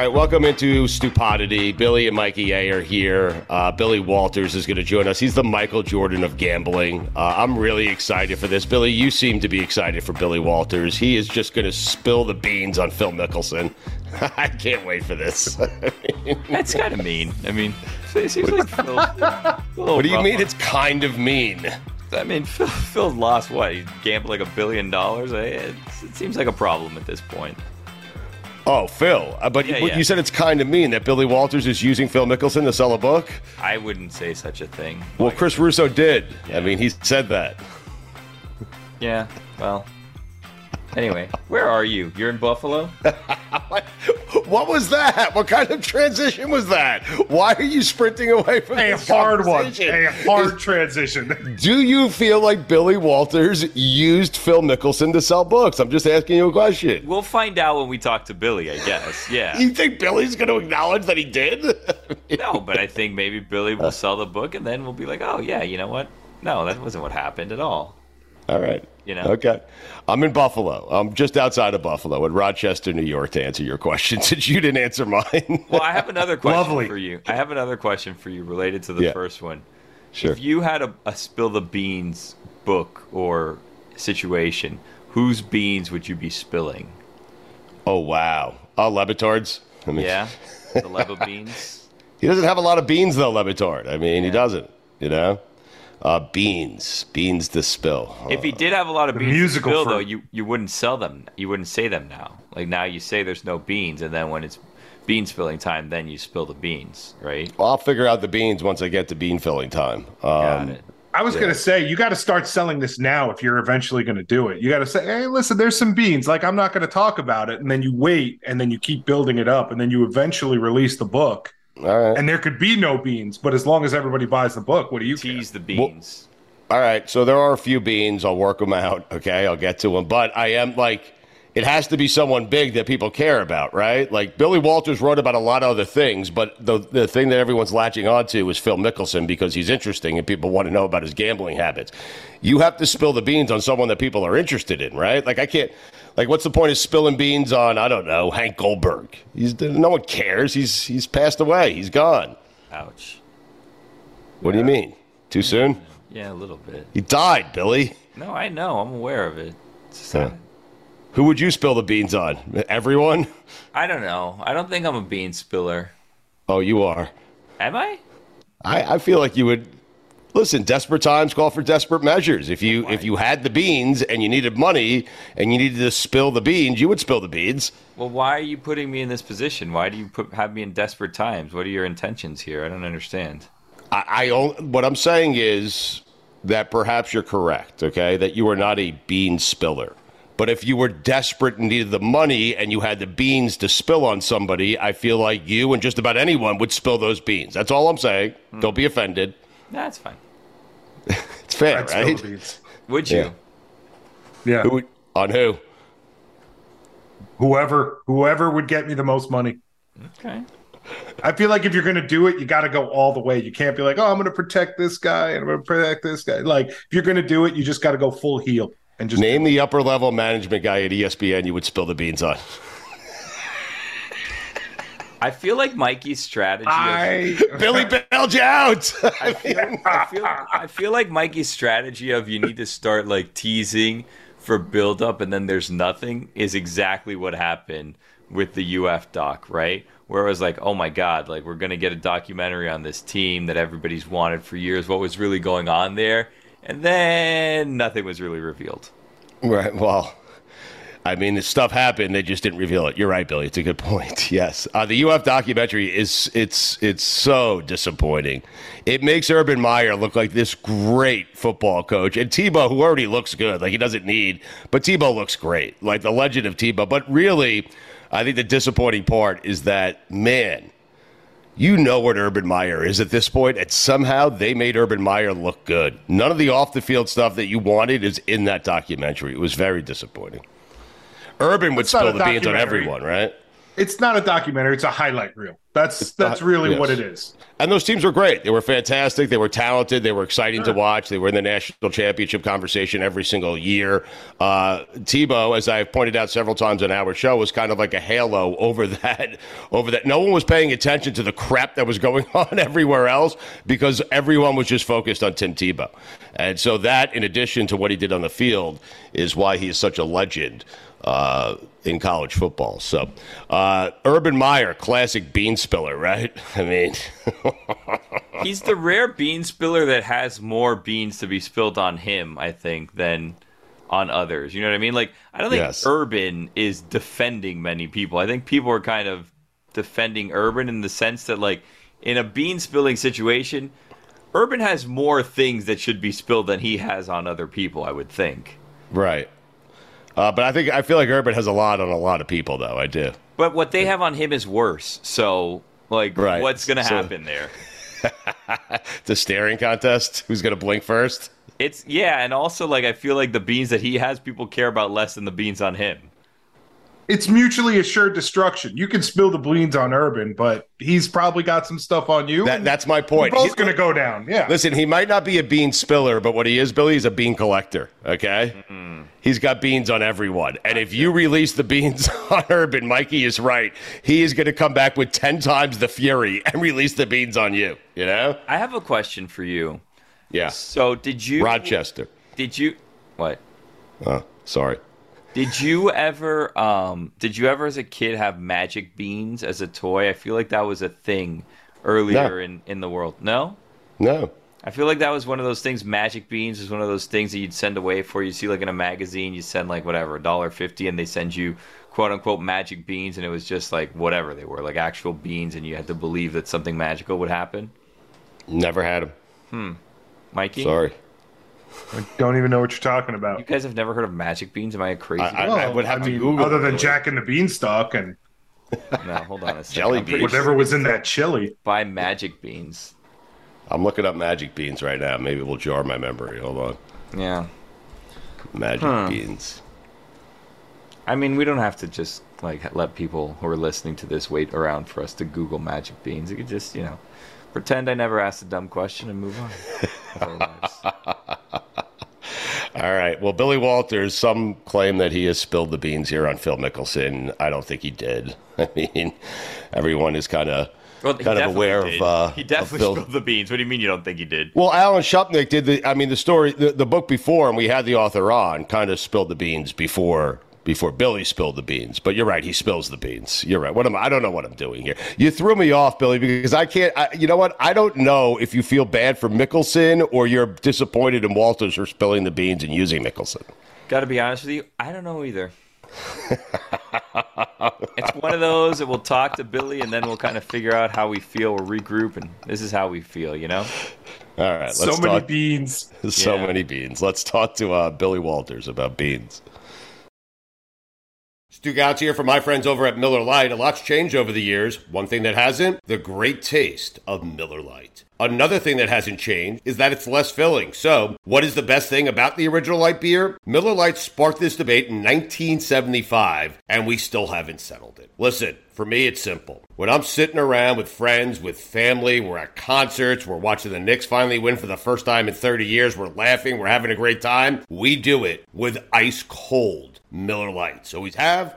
Right, welcome into Stupidity. Billy and Mikey A are here. Uh, Billy Walters is going to join us. He's the Michael Jordan of gambling. Uh, I'm really excited for this. Billy, you seem to be excited for Billy Walters. He is just going to spill the beans on Phil Mickelson. I can't wait for this. That's kind of mean. I mean, it seems like Phil. what do you mean? It's kind of mean. I mean, Phil, Phil lost what? He gambled like a billion dollars. It, it seems like a problem at this point. Oh, Phil. Uh, but Yeah, you, yeah. you said it's kind of mean that Billy Walters is using Phil Mickelson to sell a book? I wouldn't say such a thing. Well, Chris Russo did. I mean, he said that. Yeah, well. Anyway, where are you? You're in Buffalo? What was that? What kind of transition was that? Why are you sprinting away from A this hard one. A hard transition. Do you feel like Billy Walters used Phil Mickelson to sell books? I'm just asking you a question. We'll find out when we talk to Billy, I guess. Yeah. You think Billy's going to acknowledge that he did? No, but I think maybe Billy will sell the book and then we'll be like, oh, yeah, you know what? No, that wasn't what happened at all. All right. You know? Okay. I'm in Buffalo. I'm just outside of Buffalo in Rochester, New York, to answer your question since you didn't answer mine. Well, I have another question Lovely. for you. I have another question for you related to the Yeah. first one. sure. If you had a, a spill the beans book or situation, whose beans would you be spilling? Oh, wow. Uh, oh, Le Batard's? I mean, Yeah, the Leva beans. He doesn't have a lot of beans, though, Lebitard. I mean, he doesn't, you know? Uh, beans. Beans to spill. If he did have a lot of The beans to musical spill, fruit. though, you you wouldn't sell them. You wouldn't say them now. Like now, you say there's no beans, and then when it's bean spilling time, then you spill the beans, right? Well, I'll figure out the beans once I get to bean filling time. Got Um, it. I was going to say, you got to start selling this now if you're eventually going to do it. You got to say, hey, listen, there's some beans. Like, I'm not going to talk about it. And then you wait and then you keep building it up. And then you eventually release the book. All right. And there could be no beans. But as long as everybody buys the book, what do you care? Tease the beans. All right. So there are a few beans. I'll work them out. Okay. I'll get to them. But I am like, it has to be someone big that people care about, right? Like Billy Walters wrote about a lot of other things, but the, the thing that everyone's latching onto is Phil Mickelson because he's interesting and people want to know about his gambling habits. You have to spill the beans on someone that people are interested in, right? Like I can't. Like, what's the point of spilling beans on I don't know Hank Goldberg? He's no one cares. He's he's passed away. He's gone. Ouch. What do you mean? Too soon? Yeah, a little bit. He died, Billy. No, I know. I'm aware of it. It's Yeah. Who would you spill the beans on? Everyone? I don't know. I don't think I'm a bean spiller. Oh, you are. Am I? I, I feel like you would. Listen, desperate times call for desperate measures. If you if you had the beans and you needed money and you needed to spill the beans, you would spill the beans. Well, why are you putting me in this position? Why do you put have me in desperate times? What are your intentions here? I don't understand. I, I what I'm saying is that perhaps you're correct. Okay, that you are not a bean spiller. But if you were desperate and needed the money and you had the beans to spill on somebody, I feel like you and just about anyone would spill those beans. That's all I'm saying. Hmm. Don't be offended. That's fine. It's fair, I'd right? the beans. Would you? Yeah. Yeah. Who would- on who? Whoever, whoever would get me the most money. Okay. I feel like if you're going to do it, you got to go all the way. You can't be like, oh, I'm going to protect this guy and I'm going to protect this guy. Like, if you're going to do it, you just got to go full heel and just Name the upper level management guy at ESPN you would spill the beans on. I feel like Mikey's strategy. Of, Billy bailed you out. I feel, I feel, I feel like Mikey's strategy of you need to start like teasing for build up and then there's nothing is exactly what happened with the UF doc, right? where it was like, oh my god, like we're gonna get a documentary on this team that everybody's wanted for years. What was really going on there? And then nothing was really revealed. Right. Well, I mean, this stuff happened. They just didn't reveal it. You're right, Billy. It's a good point. Yes, uh, the UF documentary is it's it's so disappointing. It makes Urban Meyer look like this great football coach, and Tebow, who already looks good, like he doesn't need, but Tebow looks great, like the legend of Tebow. But really, I think the disappointing part is that man, you know what Urban Meyer is at this point, and somehow they made Urban Meyer look good. None of the off the field stuff that you wanted is in that documentary. It was very disappointing. Urban would spill the beans on everyone, right? It's not a documentary; it's a highlight reel. That's that's really yes. what it is. And those teams were great. They were fantastic. They were talented. They were exciting to watch. They were in the national championship conversation every single year. Uh, Tebow, as I've pointed out several times on our show, was kind of like a halo over that. Over that, no one was paying attention to the crap that was going on everywhere else because everyone was just focused on Tim Tebow. And so that, in addition to what he did on the field, is why he is such a legend uh, in college football. So, uh, Urban Meyer, classic bean spiller, right? I mean, He's the rare bean spiller that has more beans to be spilled on him, I think, than on others. You know what I mean? Like, I don't think Yes. Urban is defending many people. I think people are kind of defending Urban in the sense that, like, in a bean spilling situation, Urban has more things that should be spilled than he has on other people, I would think. right. Uh, but I think I feel like Urban has a lot on a lot of people, though. I do. But what they have on him is worse. So, like, Right. what's going to So- happen there? The staring contest. Who's going to blink first? It's yeah, and also like I feel like the beans that he has, people care about less than the beans on him. It's mutually assured destruction. You can spill the beans on Urban, but he's probably got some stuff on you. That, that's my point. both He- going to go down. Yeah. Listen, he might not be a bean spiller, but what he is, Billy, is a bean collector. Okay, mm-hmm. he's got beans on everyone, and if you release the beans on Urban, Mikey is right. He is going to come back with ten times the fury and release the beans on you. You know? I have a question for you. Yeah. So did you Rochester. Did you what? Oh, sorry. Did you ever um did you ever as a kid have magic beans as a toy? I feel like that was a thing earlier No. in in the world. No? No. I feel like that was one of those things. Magic beans is one of those things that you'd send away for. You see, like in a magazine, you send like whatever a dollar fifty, and they send you quote unquote magic beans, and it was just like whatever they were, like actual beans, and you had to believe that something magical would happen. Never had him. Mikey, Sorry. I don't even know what you're talking about. you guys have never heard of magic beans? Am I crazy? I- I- Well, would have to mean, Google other it, than really. Jack and the Beanstalk and no, hold on a second. Jelly beans. whatever was in that chili. Buy magic beans. I'm looking up magic beans right now. Maybe it will jar my memory. Hold on. Yeah. Magic Huh. beans. I mean, we don't have to just like let people who are listening to this wait around for us to Google magic beans. You could just, you know, pretend I never asked a dumb question and move on. with our lives. All right. Well, Billy Walters, some claim that he has spilled the beans here on Phil Mickelson. I don't think he did. I mean, everyone is kind of Well, kind of aware did. of. Uh, he definitely spilled the beans. What do you mean you don't think he did? Well, Alan Shipnuck did the. I mean, the story, the, the book before, and we had the author on, kind of spilled the beans before before Billy spilled the beans. But you're right, he spills the beans. You're right. What am I? I don't know what I'm doing here. You threw me off, Billy, because I can't. I, you know what? I don't know if you feel bad for Mickelson or you're disappointed in Walters for spilling the beans and using Mickelson. Got to be honest with you, I don't know either. it's one of those that we'll talk to Billy and then we'll kind of figure out how we feel. We'll regroup, and this is how we feel, you know? All right, let's So many beans. so Yeah. many beans. Let's talk to uh, Billy Walters about beans. Stugotz here from my friends over at Miller Lite. A lot's changed over the years. One thing that hasn't, the great taste of Miller Lite. Another thing that hasn't changed is that it's less filling. So, what is the best thing about the original light beer? Miller Lite sparked this debate in 1975, and we still haven't settled it. Listen, for me, it's simple. When I'm sitting around with friends, with family, we're at concerts, we're watching the Knicks finally win for the first time in 30 years, we're laughing, we're having a great time, we do it with ice cold. Miller Lites. Always have,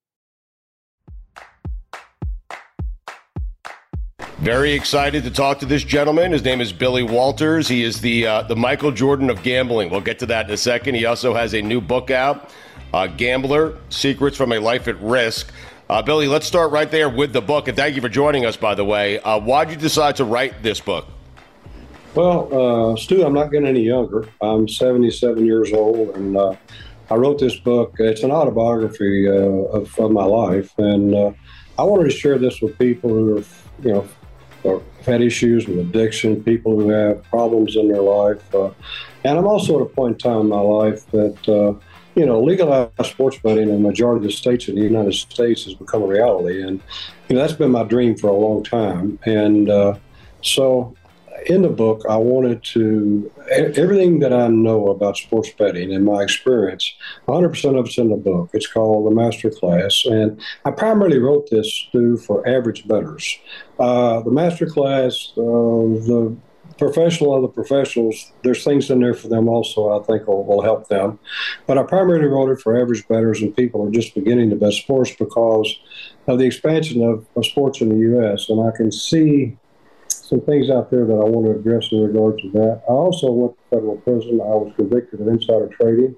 Very excited to talk to this gentleman. His name is Billy Walters. He is the uh, the Michael Jordan of gambling. We'll get to that in a second. He also has a new book out, uh, Gambler: Secrets from a Life at Risk. Uh, Billy, let's start right there with the book. And thank you for joining us, by the way. Uh, why'd you decide to write this book? Well, uh, Stu, I'm not getting any younger. I'm 77 years old, and uh, I wrote this book. It's an autobiography of, of, my life, and I wanted to share this with people who are, you know, or had issues with addiction, people who have problems in their life. Uh, and I'm also at a point in time in my life that, uh, you know, legalized sports betting in the majority of the states in the United States has become a reality. And, you know, that's been my dream for a long time. And uh, so in the book, I wanted to everything that I know about sports betting and my experience. 100% of it's in the book. It's called the Master Class, and I primarily wrote this Stu for average bettors. Uh, the Master Class, uh, the professional of the professionals, there's things in there for them also I think will, will help them. But I primarily wrote it for average bettors and people who are just beginning to bet sports because of the expansion of, of sports in the U.S. And I can see some things out there that I want to address in regard to that. I also went to federal prison. I was convicted of insider trading.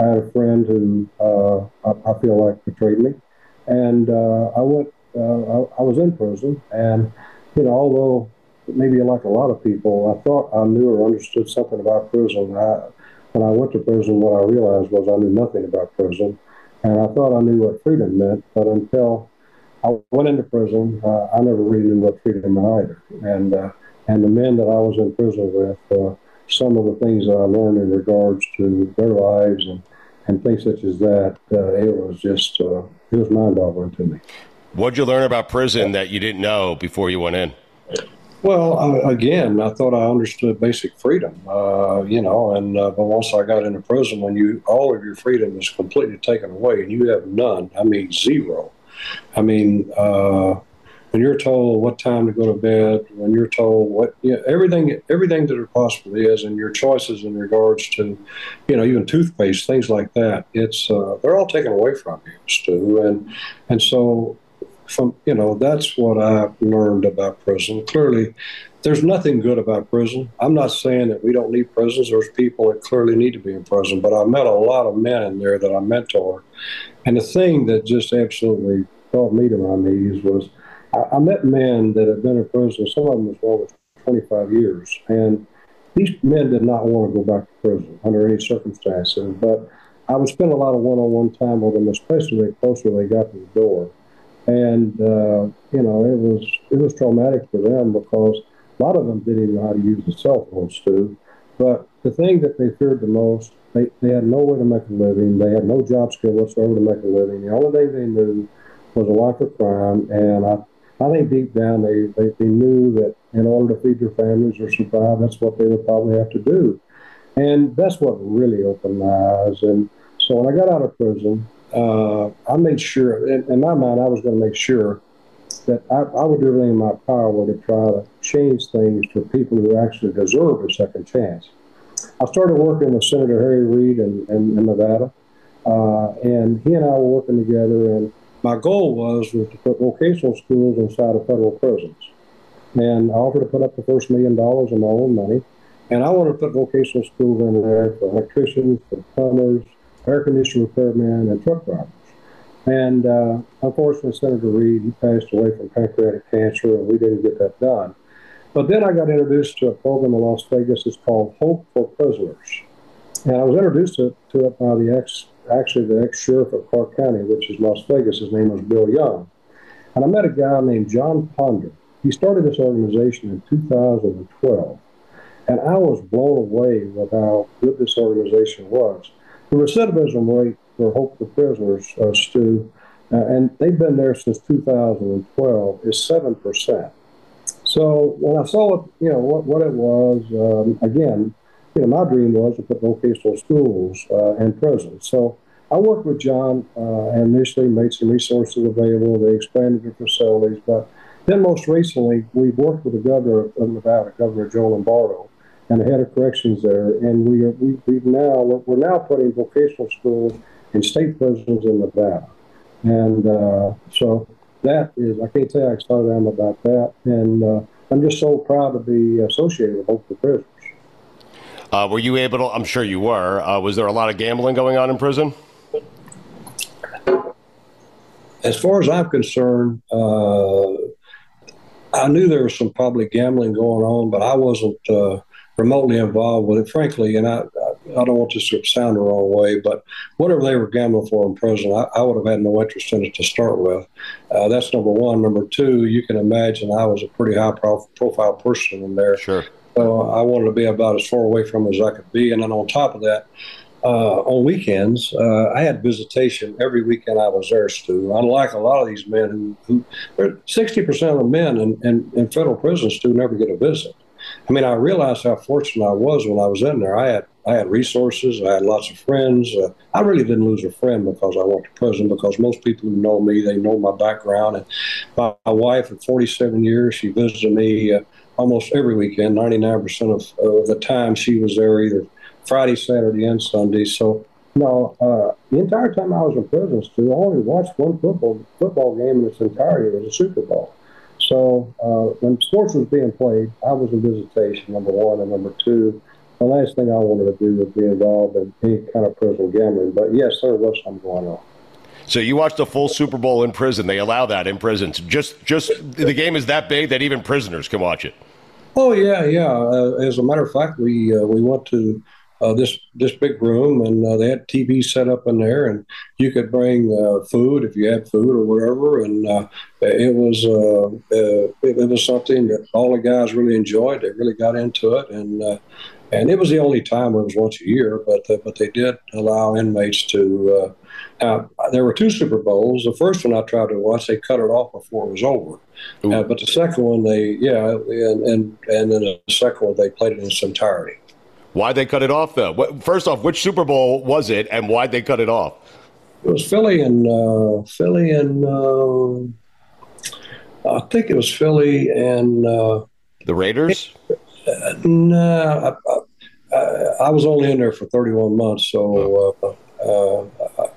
I had a friend who uh, I, I, feel like betrayed me, and uh, I went. Uh, I, I, was in prison, and you know, although maybe like a lot of people, I thought I knew or understood something about prison. I, when I went to prison, what I realized was I knew nothing about prison, and I thought I knew what freedom meant, but until I went into prison. Uh, I never really knew what freedom meant either. And uh, and the men that I was in prison with, uh, some of the things that I learned in regards to their lives and, and things such as that, uh, it was just uh, it was mind boggling to me. What'd you learn about prison that you didn't know before you went in? Well, again, I thought I understood basic freedom, uh, you know, and uh, but once I got into prison, when you all of your freedom is completely taken away and you have none, I mean zero, I mean, uh, when you're told what time to go to bed, when you're told what you know, everything everything that it possibly is, and your choices in regards to, you know, even toothpaste, things like that, it's uh, they're all taken away from you, Stu, and and so from you know that's what I learned about prison. Clearly, there's nothing good about prison. I'm not saying that we don't need prisons. There's people that clearly need to be in prison, but I met a lot of men in there that I mentored, and the thing that just absolutely brought me to my knees was I, I met men that had been in prison. Some of them as well as 25 years, and these men did not want to go back to prison under any circumstances, but I would spend a lot of one-on-one time with them, especially the closer they got to the door. And uh, you know, it was it was traumatic for them because a lot of them didn't even know how to use the cell phones too. But the thing that they feared the most, they, they had no way to make a living. They had no job skill whatsoever to make a living. The only thing they knew was a life of crime. And I, I think deep down they, they, they knew that in order to feed their families or survive, that's what they would probably have to do. And that's what really opened my eyes. And so when I got out of prison, uh, I made sure, in, in, my mind, I was going to make sure that I, I, would do everything in my power to try to change things for people who actually deserve a second chance. I started working with Senator Harry Reid in, in, in Nevada, uh, and he and I were working together. And my goal was was to put vocational schools inside of federal prisons. And I offered to put up the first million dollars of my own money. And I wanted to put vocational schools in there for electricians, for plumbers, air conditioner repairmen, and truck drivers. And uh, unfortunately, Senator Reid he passed away from pancreatic cancer, and we didn't get that done. But then I got introduced to a program in Las Vegas. It's called Hope for Prisoners, and I was introduced to, to it by the ex, actually the ex sheriff of Clark County, which is Las Vegas. His name was Bill Young, and I met a guy named John Ponder. He started this organization in 2012, and I was blown away with how good this organization was. The recidivism rate for Hope for Prisoners, uh, Stu, uh, and they've been there since 2012, is 7%. So when I saw what, you know, what, what it was, um, again, you know, my dream was to put vocational schools uh, in prisons. So I worked with John uh, and initially made some resources available. They expanded their facilities, but then most recently, we've worked with the governor of Nevada, Governor Joe Lombardo, and the head of corrections there. And we are, we, we've now, we're, now putting vocational schools in state prisons in Nevada. And uh, so that is, I can't tell you how excited I am about that. And uh, I'm just so proud to be associated with Hope for Prisoners. Uh, were you able to, I'm sure you were, uh, was there a lot of gambling going on in prison? As far as I'm concerned, uh, I knew there was some public gambling going on, but I wasn't uh, remotely involved with it, frankly. And I, I don't want this to sound the wrong way, but whatever they were gambling for in prison, I, I would have had no interest in it to start with. Uh, that's number one. Number two, you can imagine I was a pretty high profile person in there. Sure. So I wanted to be about as far away from as I could be. And then on top of that, uh, on weekends, uh, I had visitation every weekend I was there, Stu. Unlike a lot of these men who, who 60% of the men in, in, in federal prisons, Stu, never get a visit. I mean, I realized how fortunate I was when I was in there. I had I had resources. I had lots of friends. Uh, I really didn't lose a friend because I went to prison. Because most people who know me, they know my background. And my, my wife, at 47 years, she visited me uh, almost every weekend. 99% of, of the time, she was there either Friday, Saturday, and Sunday. So, no, uh, the entire time I was in prison, Stu, I only watched one football football game in its entirety. It was a Super Bowl. So uh, when sports was being played, I was in visitation, number one. And number two, the last thing I wanted to do was be involved in any kind of prison gambling. But yes, there was some going on. So you watched a full Super Bowl in prison. They allow that in prisons. Just, just the game is that big that even prisoners can watch it. Oh yeah, yeah. Uh, as a matter of fact, we uh, we went to uh, this this big room, and uh, they had TV set up in there, and you could bring uh, food if you had food or whatever, and uh, it was uh, uh, it, it, was something that all the guys really enjoyed. They really got into it, and and it was the only time it was once a year, but but they did allow inmates to. Now, there were two Super Bowls. The first one I tried to watch, they cut it off before it was over. but the second one, they yeah, and and and then the second one, they played it in its entirety. Why'd they cut it off, though? First off, which Super Bowl was it, and why'd they cut it off? It was Philly and uh, Philly and uh, I think it was Philly and uh, the Raiders. Uh, no, I, I, I, was only in there for 31 months, so oh. uh, uh,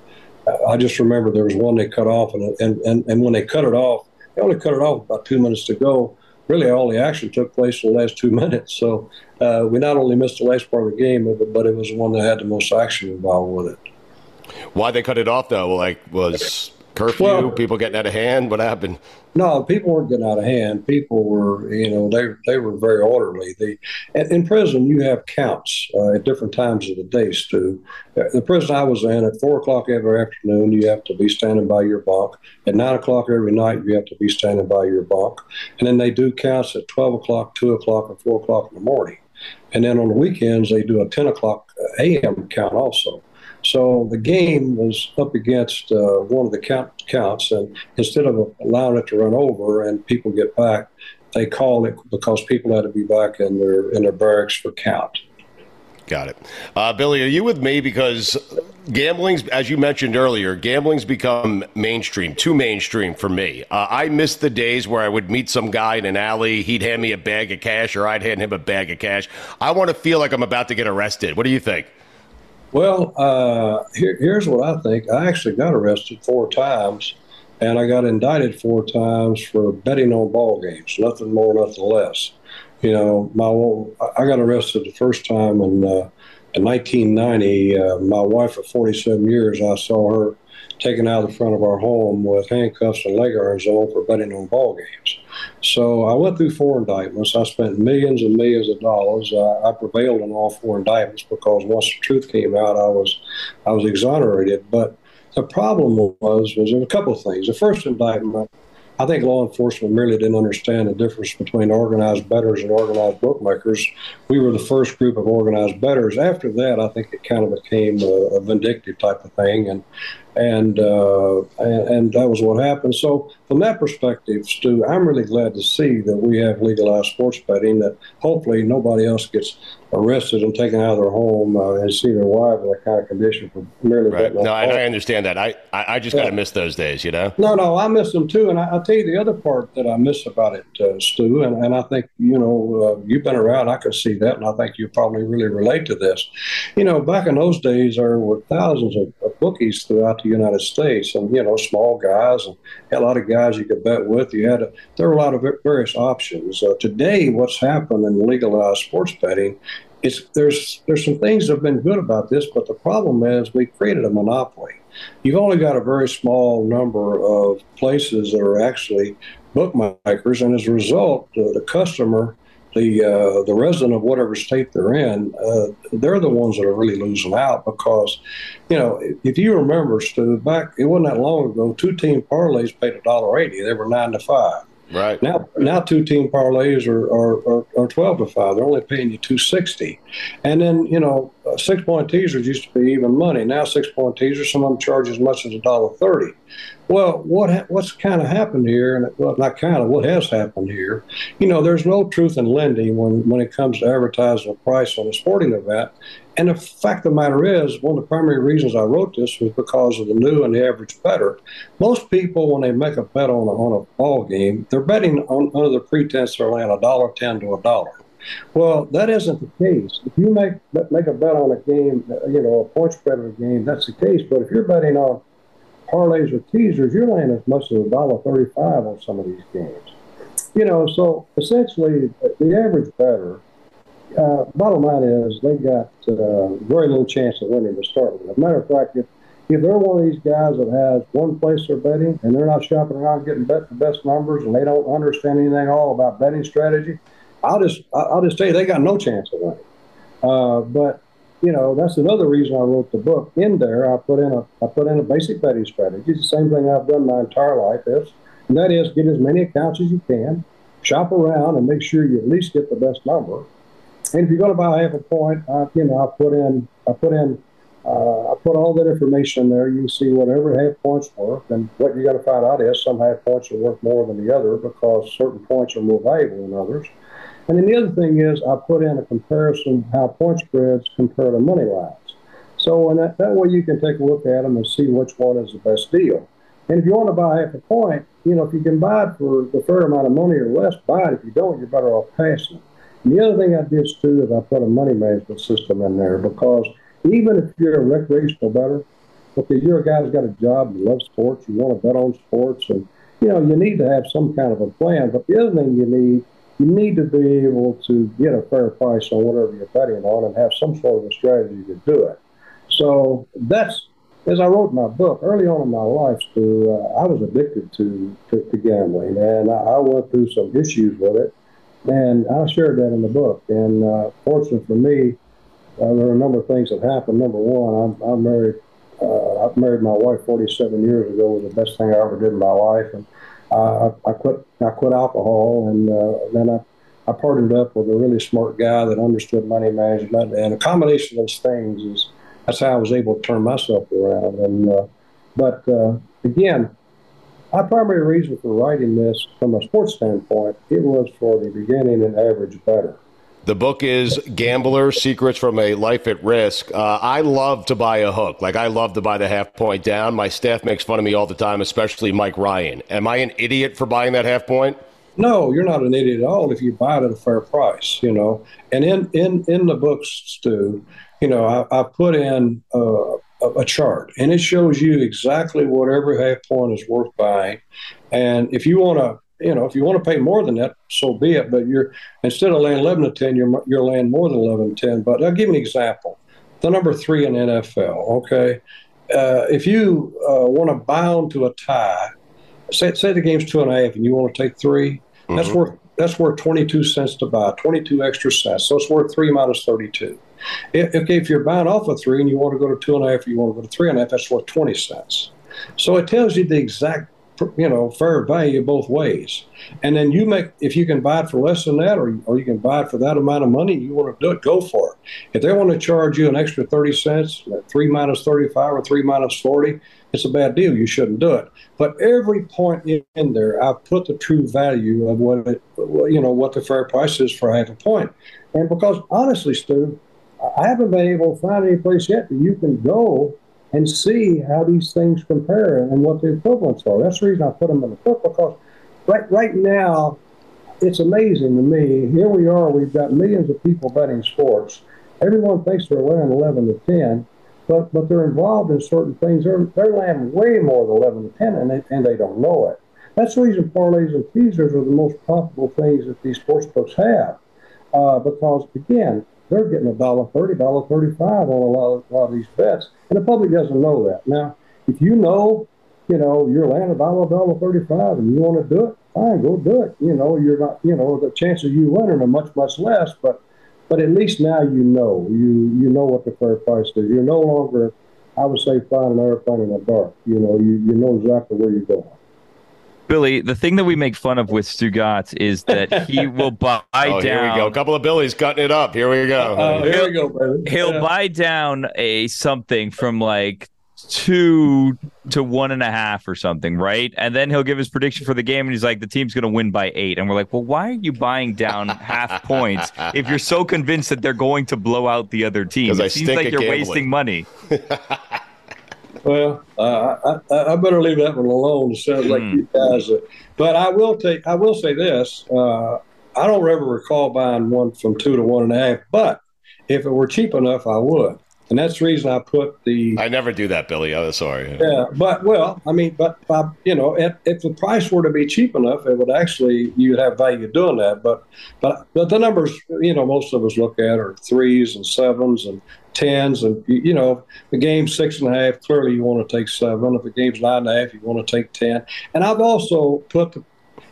I just remember there was one they cut off, and and and, and when they cut it off, they only cut it off about two minutes to go. Really, all the action took place in the last two minutes. So uh, we not only missed the last part of the game, but it was the one that had the most action involved with it. Why they cut it off though? Like was curfew, well, people getting out of hand? What happened? No, people weren't getting out of hand. People were, you know, they they were very orderly. The in prison you have counts uh, at different times of the day. Stu, the prison I was in at four o'clock every afternoon you have to be standing by your bunk. At nine o'clock every night you have to be standing by your bunk, and then they do counts at twelve o'clock, two o'clock, and four o'clock in the morning. And then on the weekends they do a ten o'clock a.m. count also. So the game was up against uh, one of the count, counts, and instead of allowing it to run over and people get back, they called it because people had to be back in their in their barracks for count. Got it, uh, Billy. Are you with me? Because gambling's, as you mentioned earlier, gambling's become mainstream, too mainstream for me. Uh, I miss the days where I would meet some guy in an alley, he'd hand me a bag of cash, or I'd hand him a bag of cash. I want to feel like I'm about to get arrested. What do you think? Well, uh, here, here's what I think. I actually got arrested four times, and I got indicted four times for betting on ball games. Nothing more, nothing less. You know, my I got arrested the first time in uh, in 1990. Uh, my wife of 47 years, I saw her taken out of the front of our home with handcuffs and leg irons on for betting on ball games. So I went through four indictments. I spent millions and millions of dollars. I, I prevailed on all four indictments because once the truth came out, I was I was exonerated. But the problem was was there a couple of things. The first indictment I think law enforcement merely didn't understand the difference between organized bettors and organized bookmakers. We were the first group of organized bettors. After that, I think it kind of became a, a vindictive type of thing, and and, uh, and, and that was what happened. So from that perspective, Stu, I'm really glad to see that we have legalized sports betting. That hopefully nobody else gets arrested and taken out of their home uh, and see their wife in that kind of condition for merely right. No, I, I, understand that. I I, I just yeah. kind of miss those days, you know. No, no, I miss them too. And I, will tell you the other part that I miss about it, uh, Stu, and, and I think you know uh, you've been around. I can see that, and I think you probably really relate to this. You know, back in those days, there were thousands of, of bookies throughout the United States, and you know, small guys and a lot of guys you could bet with. You had a, there were a lot of various options. Uh, today, what's happened in legalized sports betting is there's there's some things that have been good about this, but the problem is we created a monopoly. You've only got a very small number of places that are actually bookmakers, and as a result, uh, the customer the uh, the resident of whatever state they're in, uh, they're the ones that are really losing out because, you know, if you remember, Stu, back it wasn't that long ago, two team parlays paid a dollar eighty. They were nine to five. Right now, now two team parlays are, are, are, are, twelve to five. They're only paying you two sixty, and then you know six point teasers used to be even money. Now six point teasers, some of them charge as much as a dollar thirty. Well, what ha- what's kind of happened here, and well, not kind of what has happened here, you know, there's no truth in lending when when it comes to advertising a price on a sporting event. And the fact of the matter is, one of the primary reasons I wrote this was because of the new and the average better. Most people, when they make a bet on a, on a ball game, they're betting on under the pretense they're laying a dollar ten to a dollar. Well, that isn't the case. If you make make a bet on a game, you know, a point spread of a game, that's the case. But if you're betting on parlays or teasers, you're laying as much as a dollar thirty-five on some of these games. You know, so essentially, the average better. Uh, bottom line is they got uh, very little chance of winning to start with. As a matter of fact, if if they're one of these guys that has one place they're betting and they're not shopping around getting bet the best numbers and they don't understand anything at all about betting strategy, I'll just I'll just tell you they got no chance of winning. Uh, but you know, that's another reason I wrote the book. In there, I put in a I put in a basic betting strategy. It's the same thing I've done my entire life. Is and that is get as many accounts as you can, shop around, and make sure you at least get the best number. And if you're going to buy half a point, I, you know, I put in I put in uh, I put all that information in there. You see whatever half points worth, and what you got to find out is some half points are worth more than the other because certain points are more valuable than others. And then the other thing is I put in a comparison how point spreads compare to money lines. So and that, that way you can take a look at them and see which one is the best deal. And if you want to buy half a point, you know, if you can buy it for the fair amount of money or less, buy it. If you don't, you're better off passing. And the other thing I did too is I put a money management system in there because even if you're a recreational bettor, okay, you're a guy who's got a job, you love sports, you want to bet on sports, and you know, you need to have some kind of a plan. But the other thing you need, you need to be able to get a fair price on whatever you're betting on and have some sort of a strategy to do it. So that's, as I wrote in my book, early on in my life, Stu, uh, I was addicted to, to, to gambling, and I, I, went through some issues with it, and I shared that in the book. And uh, fortunately for me, uh, there were a number of things that happened. Number one, I'm, I'm married. Uh, I married my wife 47 years ago. It was the best thing I ever did in my life, and I, I quit. I quit alcohol, and uh, then I I partnered up with a really smart guy that understood money management, and a combination of those things is that's how I was able to turn myself around. And uh, but uh, again, my primary reason for writing this from a sports standpoint, it was for the beginning and average better. The book is Gambler Secrets from a Life at Risk. Uh, I love to buy a hook. Like, I love to buy the half point down. My staff makes fun of me all the time, especially Mike Ryan. Am I an idiot for buying that half point? No, you're not an idiot at all if you buy it at a fair price, you know. And in, in, in the books, Stu, you know, I, I put in a, a, chart and it shows you exactly what every half point is worth buying. And if you want to, you know, if you want to pay more than that, so be it. But you're instead of laying 11 to 10, you're, you're laying more than 11 to 10. But I'll give you an example. The number three in NFL, okay? Uh, if you uh, want to bound to a tie, say, say the game's two and a half and you want to take 3 mm-hmm. that's worth that's worth 22 cents to buy, 22 extra cents. So it's worth three minus 32. If, okay, if you're buying off of three and you want to go to two and a half, or you want to go to three and a half, that's worth 20 cents. So it tells you the exact you know fair value both ways. And then you make if you can buy it for less than that or, or you can buy it for that amount of money you want to do it go for it. If they want to charge you an extra 30 cents 3 minus 35 or 3 minus 40 it's a bad deal you shouldn't do it. But every point in there i put the true value of what it you know what the fair price is for half a point. And because honestly stu i haven't been able to find any place yet that you can go and see how these things compare and what the equivalents are. That's the reason I put them in the book because right right now it's amazing to me. Here we are, we've got millions of people betting sports. Everyone thinks they're laying 11 to 10, but but they're involved in certain things. They're they're laying way more than 11 to 10, and they, and they don't know it. That's the reason parlays and teasers are the most profitable things that these sports books have, uh, because again, they're getting a dollar thirty, dollar thirty-five on a lot, of, a lot of these bets, and the public doesn't know that. Now, if you know, you know, you're laying a dollar, dollar thirty-five, and you want to do it, fine, go do it. You know, you're not, you know, the chances of you winning are much, much less, but, but at least now you know, you you know what the fair price is. You're no longer, I would say, flying an airplane in the dark. You know, you you know exactly where you're going. Billy, the thing that we make fun of with Stugotz is that he will buy oh, down. Here we go. A couple of Billies cutting it up. Here we go. Uh, here we go, baby. He'll yeah. buy down a something from like two to one and a half or something, right? And then he'll give his prediction for the game, and he's like, "The team's going to win by eight. And we're like, "Well, why are you buying down half points if you're so convinced that they're going to blow out the other team? It I seems like you're gambling. wasting money." Well, uh, I, I, better leave that one alone. It sounds like you guys. Uh, but I will take. I will say this. Uh, I don't ever recall buying one from two to one and a half. But if it were cheap enough, I would. And that's the reason I put the. I never do that, Billy. Oh, sorry. Yeah, but well, I mean, but uh, you know, if, if the price were to be cheap enough, it would actually you'd have value doing that. But but but the numbers, you know, most of us look at are threes and sevens and tens, and you know, the game's six and a half. Clearly, you want to take seven. If the game's nine and a half, you want to take ten. And I've also put the,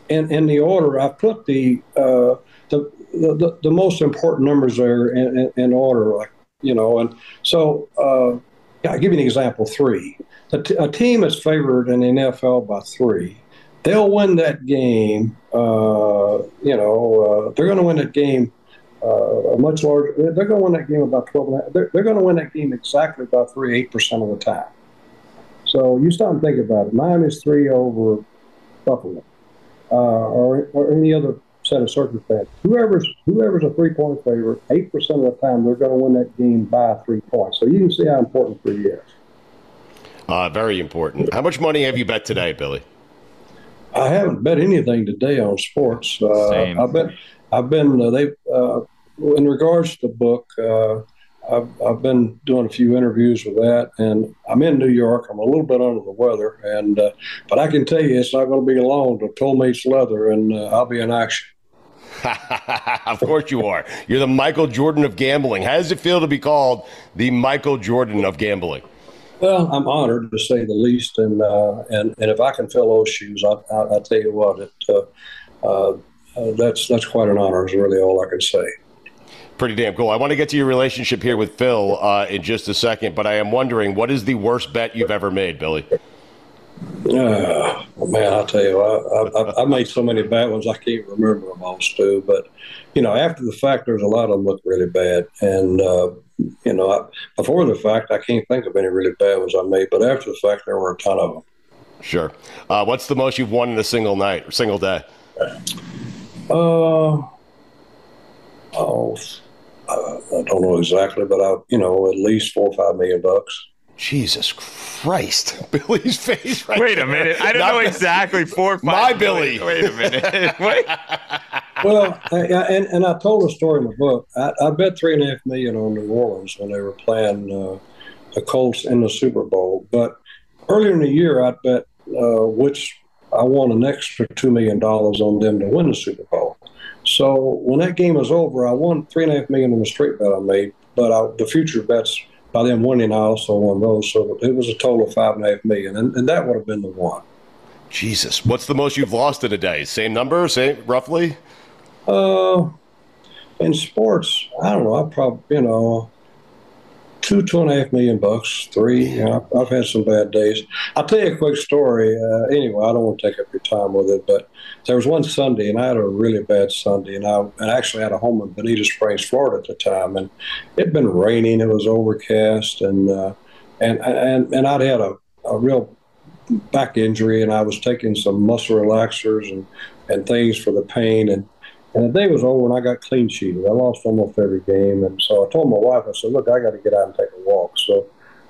in in the order. I've put the uh, the, the the most important numbers there in, in, in order, like you know. And so, uh, I'll give you an example. Three. A, t- a team is favored in the NFL by three. They'll win that game. Uh, you know, uh, they're going to win that game a much larger. They're going to win that game about 12. They're, they're going to win that game exactly about 3 8% of the time. So you stop and think about it. Miami's three over Buffalo uh, or, or any other set of circumstances. Whoever's whoever's a three point favorite, eight percent of the time they're going to win that game by three points. So you can see how important three is. Uh, very important. How much money have you bet today, Billy? I haven't bet anything today on sports. Uh, Same. I've been, I've been. Uh, they uh, in regards to the book, uh, I've, I've been doing a few interviews with that, and I'm in New York. I'm a little bit under the weather, and uh, but I can tell you it's not going to be long to pull meets leather, and uh, I'll be in action. of course you are. You're the Michael Jordan of gambling. How does it feel to be called the Michael Jordan of gambling? Well, I'm honored to say the least, and uh, and and if I can fill those shoes, I, I, I tell you what, it, uh, uh, that's that's quite an honor. Is really all I can say. Pretty damn cool. I want to get to your relationship here with Phil uh, in just a second, but I am wondering what is the worst bet you've ever made, Billy? Uh, man, I tell you, I, I, I, made so many bad ones I can't remember them all, Stu. But you know, after the fact, there's a lot of them look really bad, and uh, you know, I, before the fact, I can't think of any really bad ones I made. But after the fact, there were a ton of them. Sure. Uh, what's the most you've won in a single night or single day? Uh, oh, I don't know exactly, but I, you know, at least four or five million bucks. Jesus Christ, Billy's face. Right Wait there. a minute, I don't Not know exactly four. My five Billy. Wait, wait a minute. wait. well, I, I, and, and I told a story in the book. I, I bet three and a half million on New Orleans when they were playing uh, the Colts in the Super Bowl. But earlier in the year, I bet uh, which I won an extra two million dollars on them to win the Super Bowl. So when that game was over, I won three and a half million on the straight bet I made. But I, the future bets by them winning, I also won those. So it was a total of five and a half million, and, and that would have been the one. Jesus, what's the most you've lost in a day? Same number, same roughly. Uh, in sports, I don't know. I probably, you know, two, two and a half million bucks, three. You know, I've, I've had some bad days. I'll tell you a quick story. Uh, anyway, I don't want to take up your time with it, but there was one Sunday, and I had a really bad Sunday, and I and actually had a home in Bonita Springs, Florida at the time, and it'd been raining. It was overcast, and uh, and and and I'd had a, a real back injury, and I was taking some muscle relaxers and and things for the pain, and and the day was over, and I got clean sheeted. I lost almost every game, and so I told my wife, I said, "Look, I got to get out and take a walk." So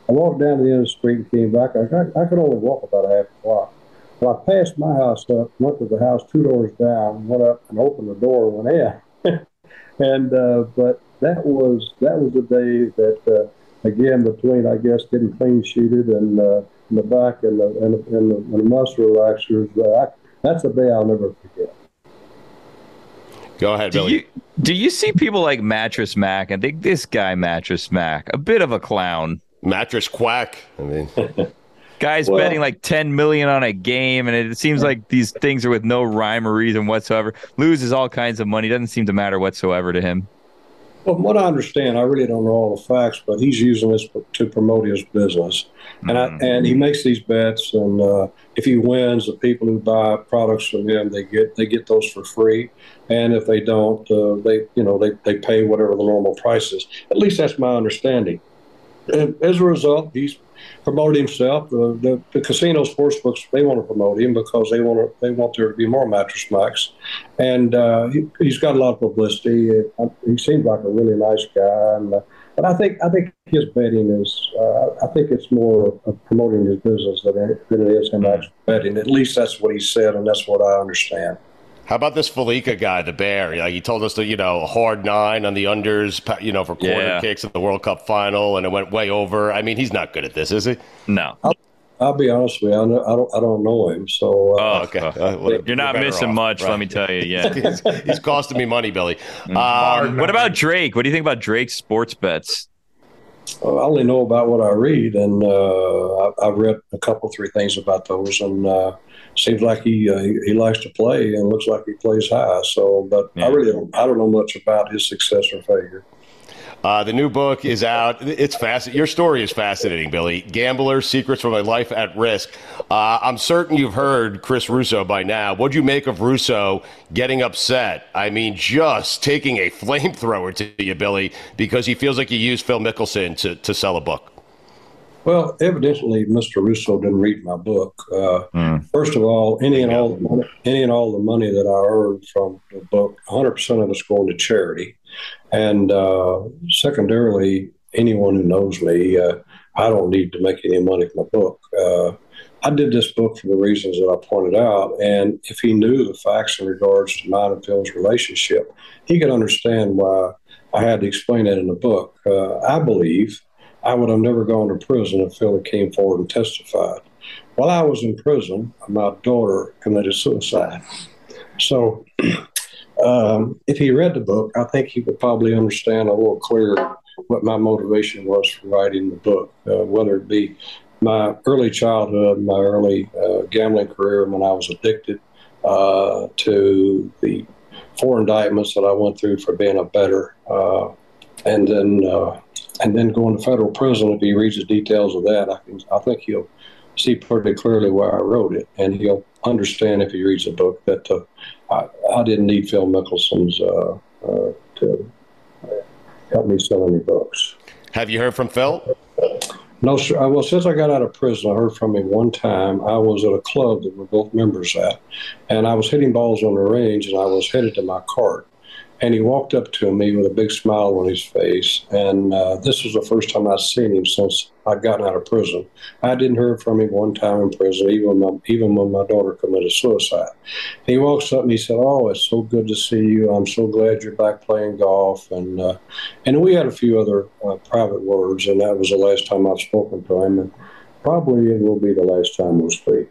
I walked down to the end of the street and came back. I, I, I could only walk about a half a block. Well, I passed my house up, went to the house two doors down, went up and opened the door, and went in. and uh, but that was that was the day that uh, again between I guess getting clean sheeted and uh, in the back and the and, and the, and the muscle relaxers. Uh, I, that's a day I'll never forget. Go ahead, Do Billy. you do you see people like Mattress Mac and think this guy Mattress Mac a bit of a clown? Mattress quack. I mean, Guys Well- betting like ten million on a game, and it seems like these things are with no rhyme or reason whatsoever. Loses all kinds of money. Doesn't seem to matter whatsoever to him. Well, from what I understand, I really don't know all the facts, but he's using this to promote his business, and I, and he makes these bets, and uh, if he wins, the people who buy products from him they get they get those for free, and if they don't, uh, they you know they, they pay whatever the normal price is. At least that's my understanding. And as a result, he's promoted himself. The, the, the casino sports books they want to promote him because they want to they want there to be more Mattress Macs, and uh, he, he's got a lot of publicity. Uh, He seems like a really nice guy, and uh, but I think I think his betting is uh, I think it's more of promoting his business than it, than it is him actually betting. At least that's what he said, and that's what I understand. How about this Felica guy, the bear? Like he told us to, you know, a hard nine on the unders, you know, for corner Yeah. kicks at the World Cup final, and it went way over. I mean, he's not good at this, is he? No. I'll be honest with you, I, know, I don't I don't know him, so uh, Oh, Okay, Uh, well, You're not missing off, much, right? let me tell you. Yeah. he's, he's costing me money, Billy. Um, Hard what about Drake? What do you think about Drake's sports bets? I only know about what I read, and uh, I, I've read a couple, three things about those, and uh, seems like he, uh, he he likes to play, and looks like he plays high. So, but I really don't, I don't know much about his success or failure. Uh, the new book is out. It's fascinating. Your story is fascinating, Billy. Gambler Secrets from a Life at Risk. Uh, I'm certain you've heard Chris Russo by now. What'd you make of Russo getting upset? I mean, just taking a flamethrower to you, Billy, because he feels like you used Phil Mickelson to, to sell a book. Well, evidently, Mr. Russo didn't read my book. Uh, First of all, any and all the money, any and all the money that I earned from the book, 100 percent of it's going to charity. And uh, secondarily, anyone who knows me, uh, I don't need to make any money from a book. Uh, I did this book for the reasons that I pointed out, and if he knew the facts in regards to mine and Phil's relationship, he could understand why I had to explain that in the book. Uh, I believe I would have never gone to prison if Phil came forward and testified. While I was in prison, my daughter committed suicide. So, um, if he read the book, I think he would probably understand a little clearer what my motivation was for writing the book, uh, whether it be my early childhood, my early uh, gambling career when I was addicted, uh, to the four indictments that I went through for being a better, uh, and then uh, and then going to federal prison. If he reads the details of that, I, can, I think he'll see pretty clearly where I wrote it, and he'll understand if he reads the book that uh, I, I, didn't need Phil Mickelson's uh, uh, to help me sell any books. Have you heard from Phil? No, sir. Well, since I got out of prison, I heard from him one time. I was at a club that we're both members at, and I was hitting balls on the range, and I was headed to my cart. And he walked up to me with a big smile on his face. And uh, this was the first time I'd seen him since I'd gotten out of prison. I didn't hear from him one time in prison, even when my, even when my daughter committed suicide. And he walks up and he said, "Oh, it's so good to see you. I'm so glad you're back playing golf." And uh, and we had a few other uh, private words, and that was the last time I've spoken to him. And probably it will be the last time we'll speak.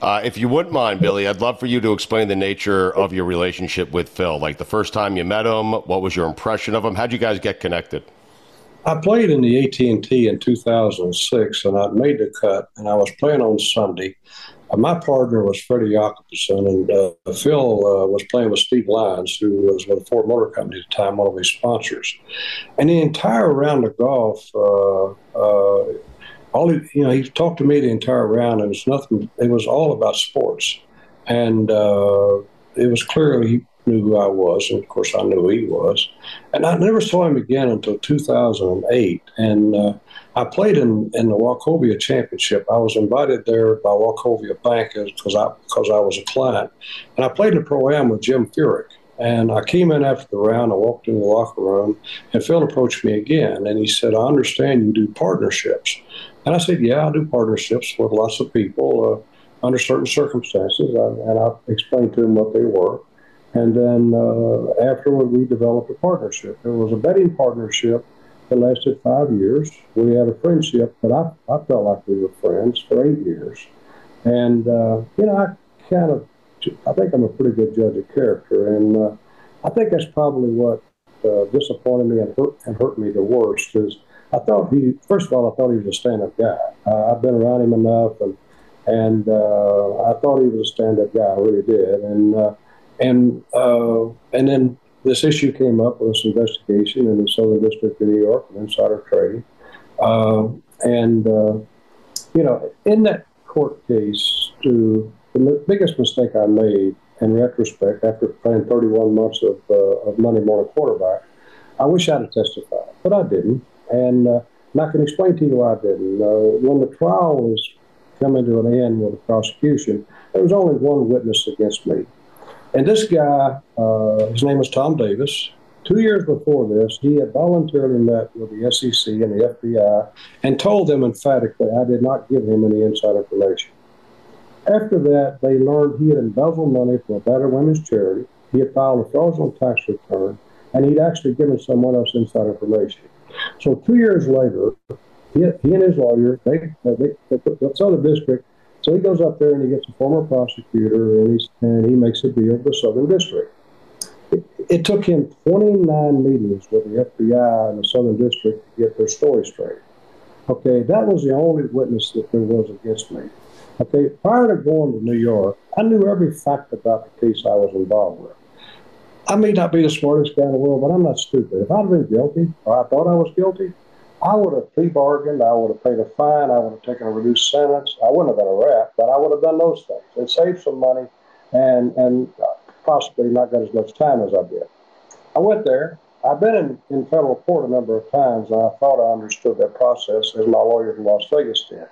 Uh, if you wouldn't mind, Billy, I'd love for you to explain the nature of your relationship with Phil. Like the first time you met him, what was your impression of him? How'd you guys get connected? I played in the AT&T in 2006, and I'd made the cut, and I was playing on Sunday. Uh, my partner was Freddie Jacobson, and uh, Phil uh, was playing with Steve Lyons, who was with Ford Motor Company at the time, one of his sponsors. And the entire round of golf, uh, uh, all he, you know, he talked to me the entire round, and it was nothing. It was all about sports, and uh, it was clear he knew who I was, and of course I knew he was. And I never saw him again until 2008, and uh, I played in, in the Wachovia Championship. I was invited there by Wachovia Bank because I because I was a client, and I played in pro am with Jim Furyk. And I came in after the round. I walked into the locker room, and Phil approached me again, and he said, "I understand you do partnerships." And I said, yeah, I do partnerships with lots of people uh, under certain circumstances. and I explained to them what they were. And then uh, afterward, we developed a partnership. It was a betting partnership that lasted five years. We had a friendship, but I, I felt like we were friends for eight years. And, uh, you know, I kind of, I think I'm a pretty good judge of character. And uh, I think that's probably what uh, disappointed me and hurt, and hurt me the worst is – I thought he, first of all, I thought he was a stand-up guy. Uh, I've been around him enough, and and uh, I thought he was a stand-up guy. I really did. And uh, and uh, and then this issue came up with this investigation in the Southern District of New York of insider trading, uh, and uh, you know, in that court case, to the biggest mistake I made in retrospect, after playing 31 months of, of Monday morning quarterback, I wish I'd have testified, but I didn't. And, uh, and I can explain to you why I didn't. Uh, when the trial was coming to an end with the prosecution, there was only one witness against me. And this guy, uh, his name was Tom Davis. Two years before this, he had voluntarily met with the SEC and the FBI and told them emphatically I did not give him any inside information. After that, they learned he had embezzled money from a Battered Women's Charity, he had filed a fraudulent tax return, and he'd actually given someone else inside information. So two years later, he, he and his lawyer, they, they, they, the Southern District, so he goes up there and he gets a former prosecutor and, he's, and he makes a deal with the Southern District. It, it took him 29 meetings with the FBI and the Southern District to get their story straight. Okay, that was the only witness that there was against me. Okay, prior to going to New York, I knew every fact about the case I was involved with. I may not be the smartest guy in the world, but I'm not stupid. If I'd been guilty, or I thought I was guilty, I would have plea bargained. I would have paid a fine. I would have taken a reduced sentence. I wouldn't have been a rat, but I would have done those things and saved some money, and and possibly not got as much time as I did. I went there. I've been in, in federal court a number of times, and I thought I understood that process as my lawyers in Las Vegas did.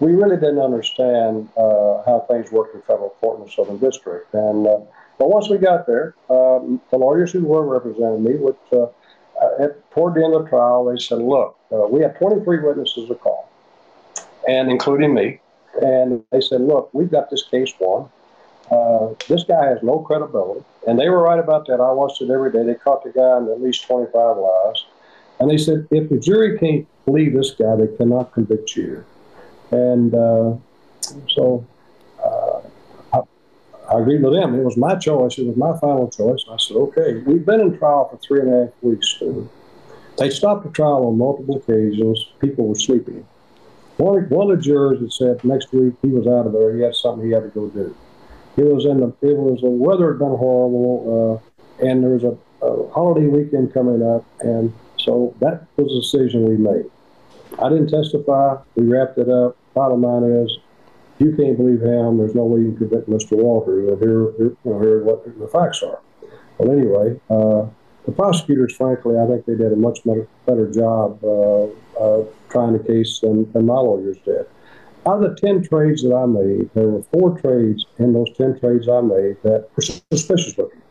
We really didn't understand uh, how things worked in federal court in the Southern District, and uh, but once we got there, um, the lawyers who were representing me, would, uh, uh, at, toward the end of the trial, they said, look, uh, we have 23 witnesses to call, and including me. And they said, look, we've got this case won. uh, this guy has no credibility. And they were right about that. I watched it every day. They caught the guy in at least 25 lies. And they said, if the jury can't believe this guy, they cannot convict you. And uh, so I agreed with them. It was my choice. It was my final choice. I said, okay. We've been in trial for three and a half weeks, Stu. They stopped the trial on multiple occasions. People were sleeping. One, one of the jurors had said next week he was out of there. He had something he had to go do. It was in the it was the weather had been horrible, uh, and there was a, a holiday weekend coming up, and so that was a decision we made. I didn't testify. We wrapped it up. Bottom line is, you can't believe him. There's no way you can convict Mr. Walters. And here, here, you know, here what the facts are. Well, anyway, uh, the prosecutors, frankly, I think they did a much better, better job uh, uh, trying the case than, than my lawyers did. Out of the 10 trades that I made, there were four trades in those 10 trades I made that were suspicious looking.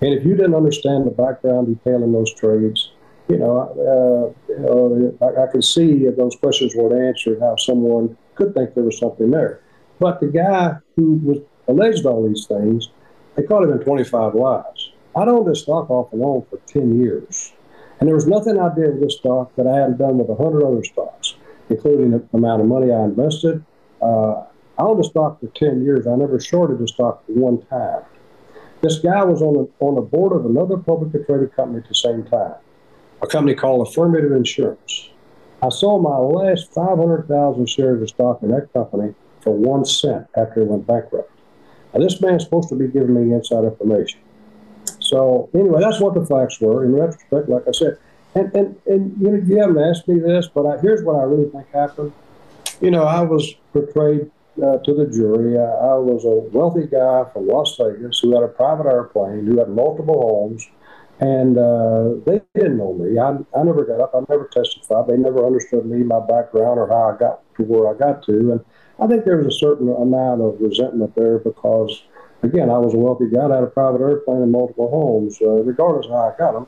And if you didn't understand the background detail in those trades, you know, uh, you know I, I could see if those questions weren't answered how someone could think there was something there. But the guy who was alleged all these things, they caught him in 25 lies. I'd owned this stock off and on for 10 years. And there was nothing I did with this stock that I hadn't done with 100 other stocks including the amount of money I invested. Uh, I owned the stock for 10 years. I never shorted the stock one time. This guy was on the, on the board of another publicly traded company at the same time, a company called Affirmative Insurance. I sold my last 500,000 shares of stock in that company for one cent after it went bankrupt. Now, this man's supposed to be giving me inside information. So, anyway, that's what the facts were. In retrospect, like I said, and and, and you, know, you haven't asked me this, but I, here's what I really think happened. You know, I was portrayed uh, to the jury. I, I, was a wealthy guy from Las Vegas who had a private airplane, who had multiple homes, and uh, they didn't know me. I, I never got up. I never testified. They never understood me, my background, or how I got to where I got to. And I think there was a certain amount of resentment there because, again, I was a wealthy guy. I had a private airplane and multiple homes. Uh, regardless of how I got them,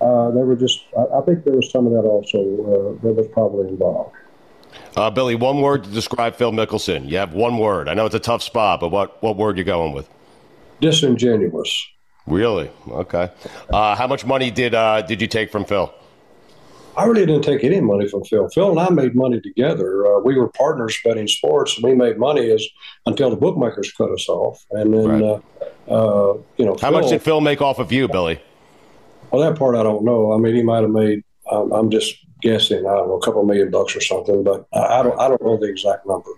uh, they were just, I, I, think there was some of that also uh, that was probably involved. Uh, Billy, one word to describe Phil Mickelson. You have one word. I know it's a tough spot, but what, what word you going with? Disingenuous. Really? Okay. Uh, how much money did uh, did you take from Phil? I really didn't take any money from Phil. Phil and I made money together. Uh, we were partners betting sports, and we made money as until the bookmakers cut us off. And then, right. uh, uh, you know, how Phil, much did Phil make off of you, Billy? Well, that part I don't know. I mean, he might have made. Um, I'm just guessing. I don't know, a couple million bucks or something, but I, I don't. I don't know the exact number.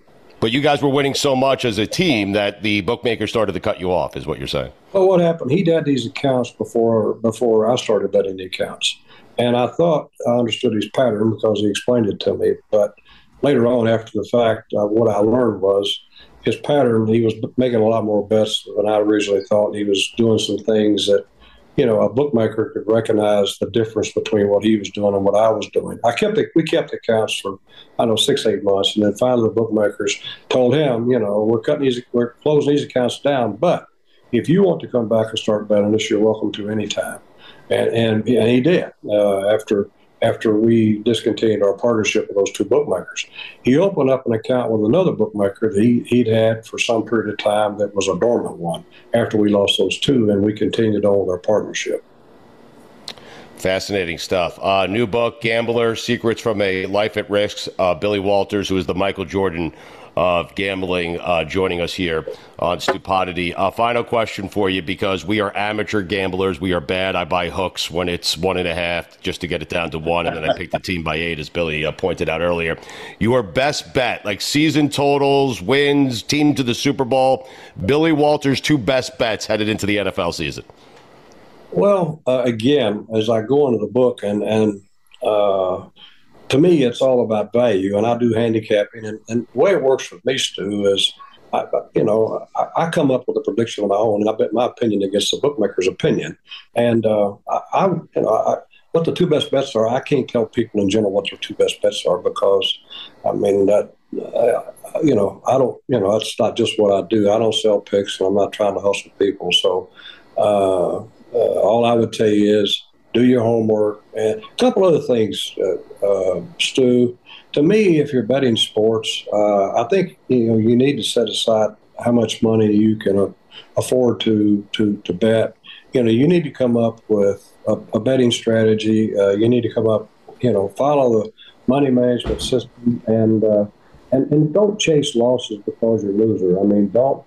But you guys were winning so much as a team that the bookmaker started to cut you off, is what you're saying. Well, what happened? He had these accounts before before I started betting the accounts, and I thought I understood his pattern because he explained it to me. But later on, after the fact, uh, what I learned was his pattern. He was making a lot more bets than I originally thought. He was doing some things that you know, a bookmaker could recognize the difference between what he was doing and what I was doing. I kept it, we kept accounts for, I don't know, six, eight months. And then finally the bookmakers told him, you know, we're cutting these, we're closing these accounts down. But if you want to come back and start betting this, you're welcome to any time. And, and, and he did uh, after after we discontinued our partnership with those two bookmakers. He opened up an account with another bookmaker that he, he'd had for some period of time that was a dormant one after we lost those two, and we continued on with our partnership. Fascinating stuff. Uh, new book, Gambler Secrets from a Life at Risk. Uh, Billy Walters, who is the Michael Jordan of gambling uh, joining us here on Stupidity. A final question for you because we are amateur gamblers. We are bad. I buy hooks when it's one and a half just to get it down to one, and then I pick the team by eight, as Billy uh, pointed out earlier. Your best bet, like season totals, wins, team to the Super Bowl. Billy Walters' two best bets headed into the NFL season. Well, uh, again, as I go into the book and and uh, to me, it's all about value, and I do handicapping. And, and the way it works with me, Stu, is I, you know I, I, come up with a prediction of my own, and I bet my opinion against the bookmaker's opinion. And uh, I, I, you know, I, what the two best bets are, I can't tell people in general what their two best bets are because, I mean that. Uh, you know, I don't. You know, that's not just what I do. I don't sell picks, and I'm not trying to hustle people. So, uh, uh all I would tell you is do your homework, and a couple other things, uh, uh, Stu. To me, if you're betting sports, uh, I think you know you need to set aside how much money you can afford to to to bet. You know, you need to come up with a, a betting strategy. Uh, you need to come up, you know, follow the money management system and uh, and and don't chase losses because you're a loser. I mean, don't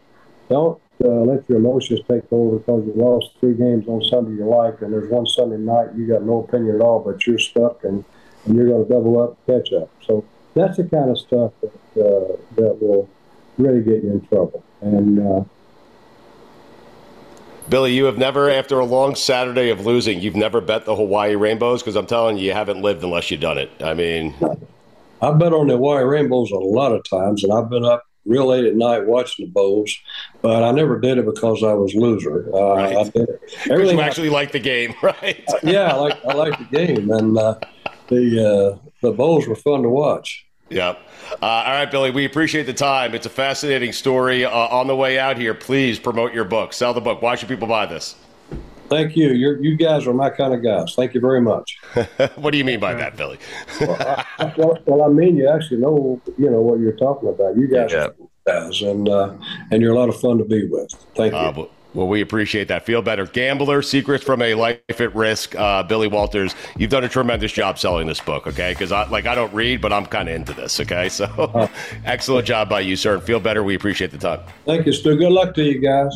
don't uh, let your emotions take over because you lost three games on Sunday you like, and there's one Sunday night you got no opinion at all, but you're stuck and, and you're going to double up, catch up. So that's the kind of stuff that uh, that will really get you in trouble. And uh, Billy, you have never, after a long Saturday of losing, you've never bet the Hawaii Rainbows because I'm telling you, you haven't lived unless you've done it. I mean, I've bet on the Hawaii Rainbows a lot of times, and I've been up real late at night watching the bowls, but I never did it because I was loser. Uh, right. I did it. Because you actually like the game, right? yeah, I like I like the game, and uh, the uh, the Bows were fun to watch. Yep. Uh, all right, Billy, we appreciate the time. It's a fascinating story. Uh, on the way out here, please promote your book. Sell the book. Why should people buy this? Thank you. you you guys are my kind of guys. Thank you very much. what do you mean by that, Billy? well, I, well, well, I mean, you actually know, you know what you're talking about. You guys yeah. are guys, and uh, and you're a lot of fun to be with. Thank you. Uh, well, we appreciate that. Feel better. Gambler, Secrets from a Life at Risk. Uh, Billy Walters, you've done a tremendous job selling this book, okay? Because I like I don't read, but I'm kind of into this, okay? So uh, excellent job by you, sir. And feel better. We appreciate the time. Thank you, Stu. Good luck to you guys.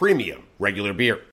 premium regular beer.